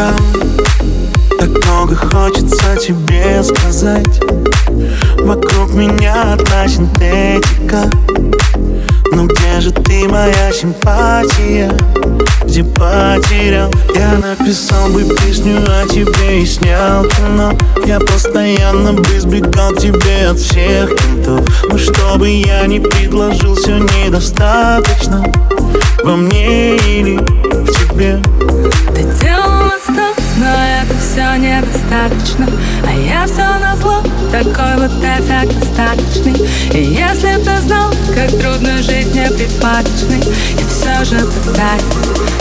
там Так много хочется тебе сказать. Вокруг меня одна синтетика. Ну где же ты, моя симпатия? Где потерял? Я написал бы песню о тебе и снял кино. Я постоянно бы избегал тебе от всех кентов. Но что бы я ни предложил, все недостаточно. Во мне или недостаточно А я все на зло, такой вот эффект остаточный. И если б ты знал, как трудно жить неприпадочной Я все же пытаюсь,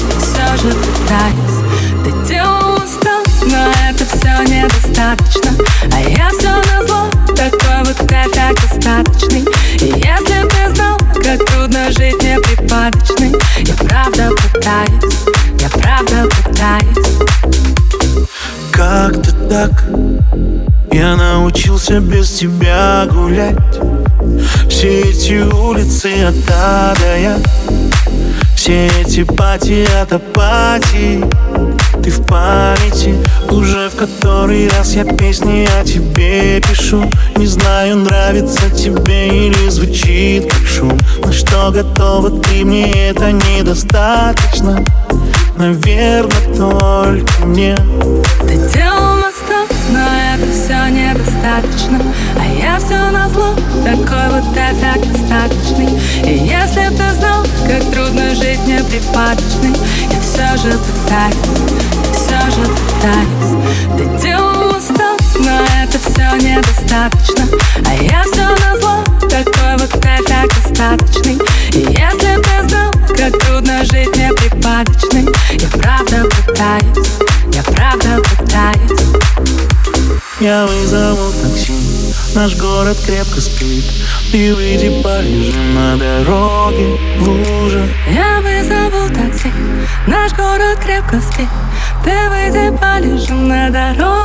я все же пытаюсь. Ты делал мостом, но это все недостаточно. А я все на зло, такой вот эффект остаточный. И если б ты знал, как трудно жить неприпадочной Я правда пытаюсь, я правда пытаюсь Так. Я научился без тебя гулять. Все эти улицы от Все эти пати от апатии. Ты в памяти Уже в который раз я песни о тебе пишу. Не знаю, нравится тебе или звучит как шум. На что готова ты мне, это недостаточно. Наверное, только мне. Ты делал но это все недостаточно. А я все на зло, такой вот эффект остаточный. И если б ты знал, как трудно жить неприпадочной Я все же пытаюсь, все же пытаюсь. Ты делал мостом, но Я вызову такси. Наш город крепко спит. Ты выйди полежим на дороге в луже Я вызову такси, наш город крепко спит. Ты выйди, полежим на дороге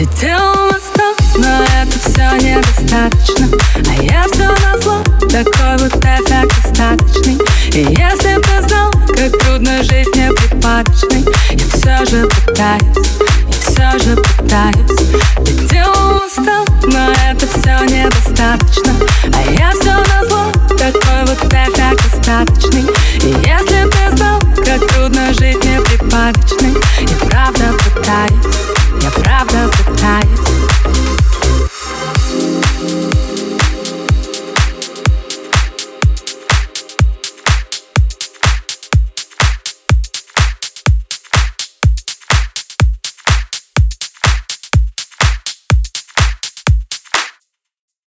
Ты делал мостом, но это все недостаточно. А я все на зло, такой вот эффект остаточный. И если б ты знал, как трудно жить неприпадочной Я все же пытаюсь, я все же пытаюсь. Ты делал мостом, но это все недостаточно. А я все на зло, такой вот эффект остаточный. И если б ты знал, как трудно жить неприпадочной Я правда пытаюсь, я правда пытаюсь.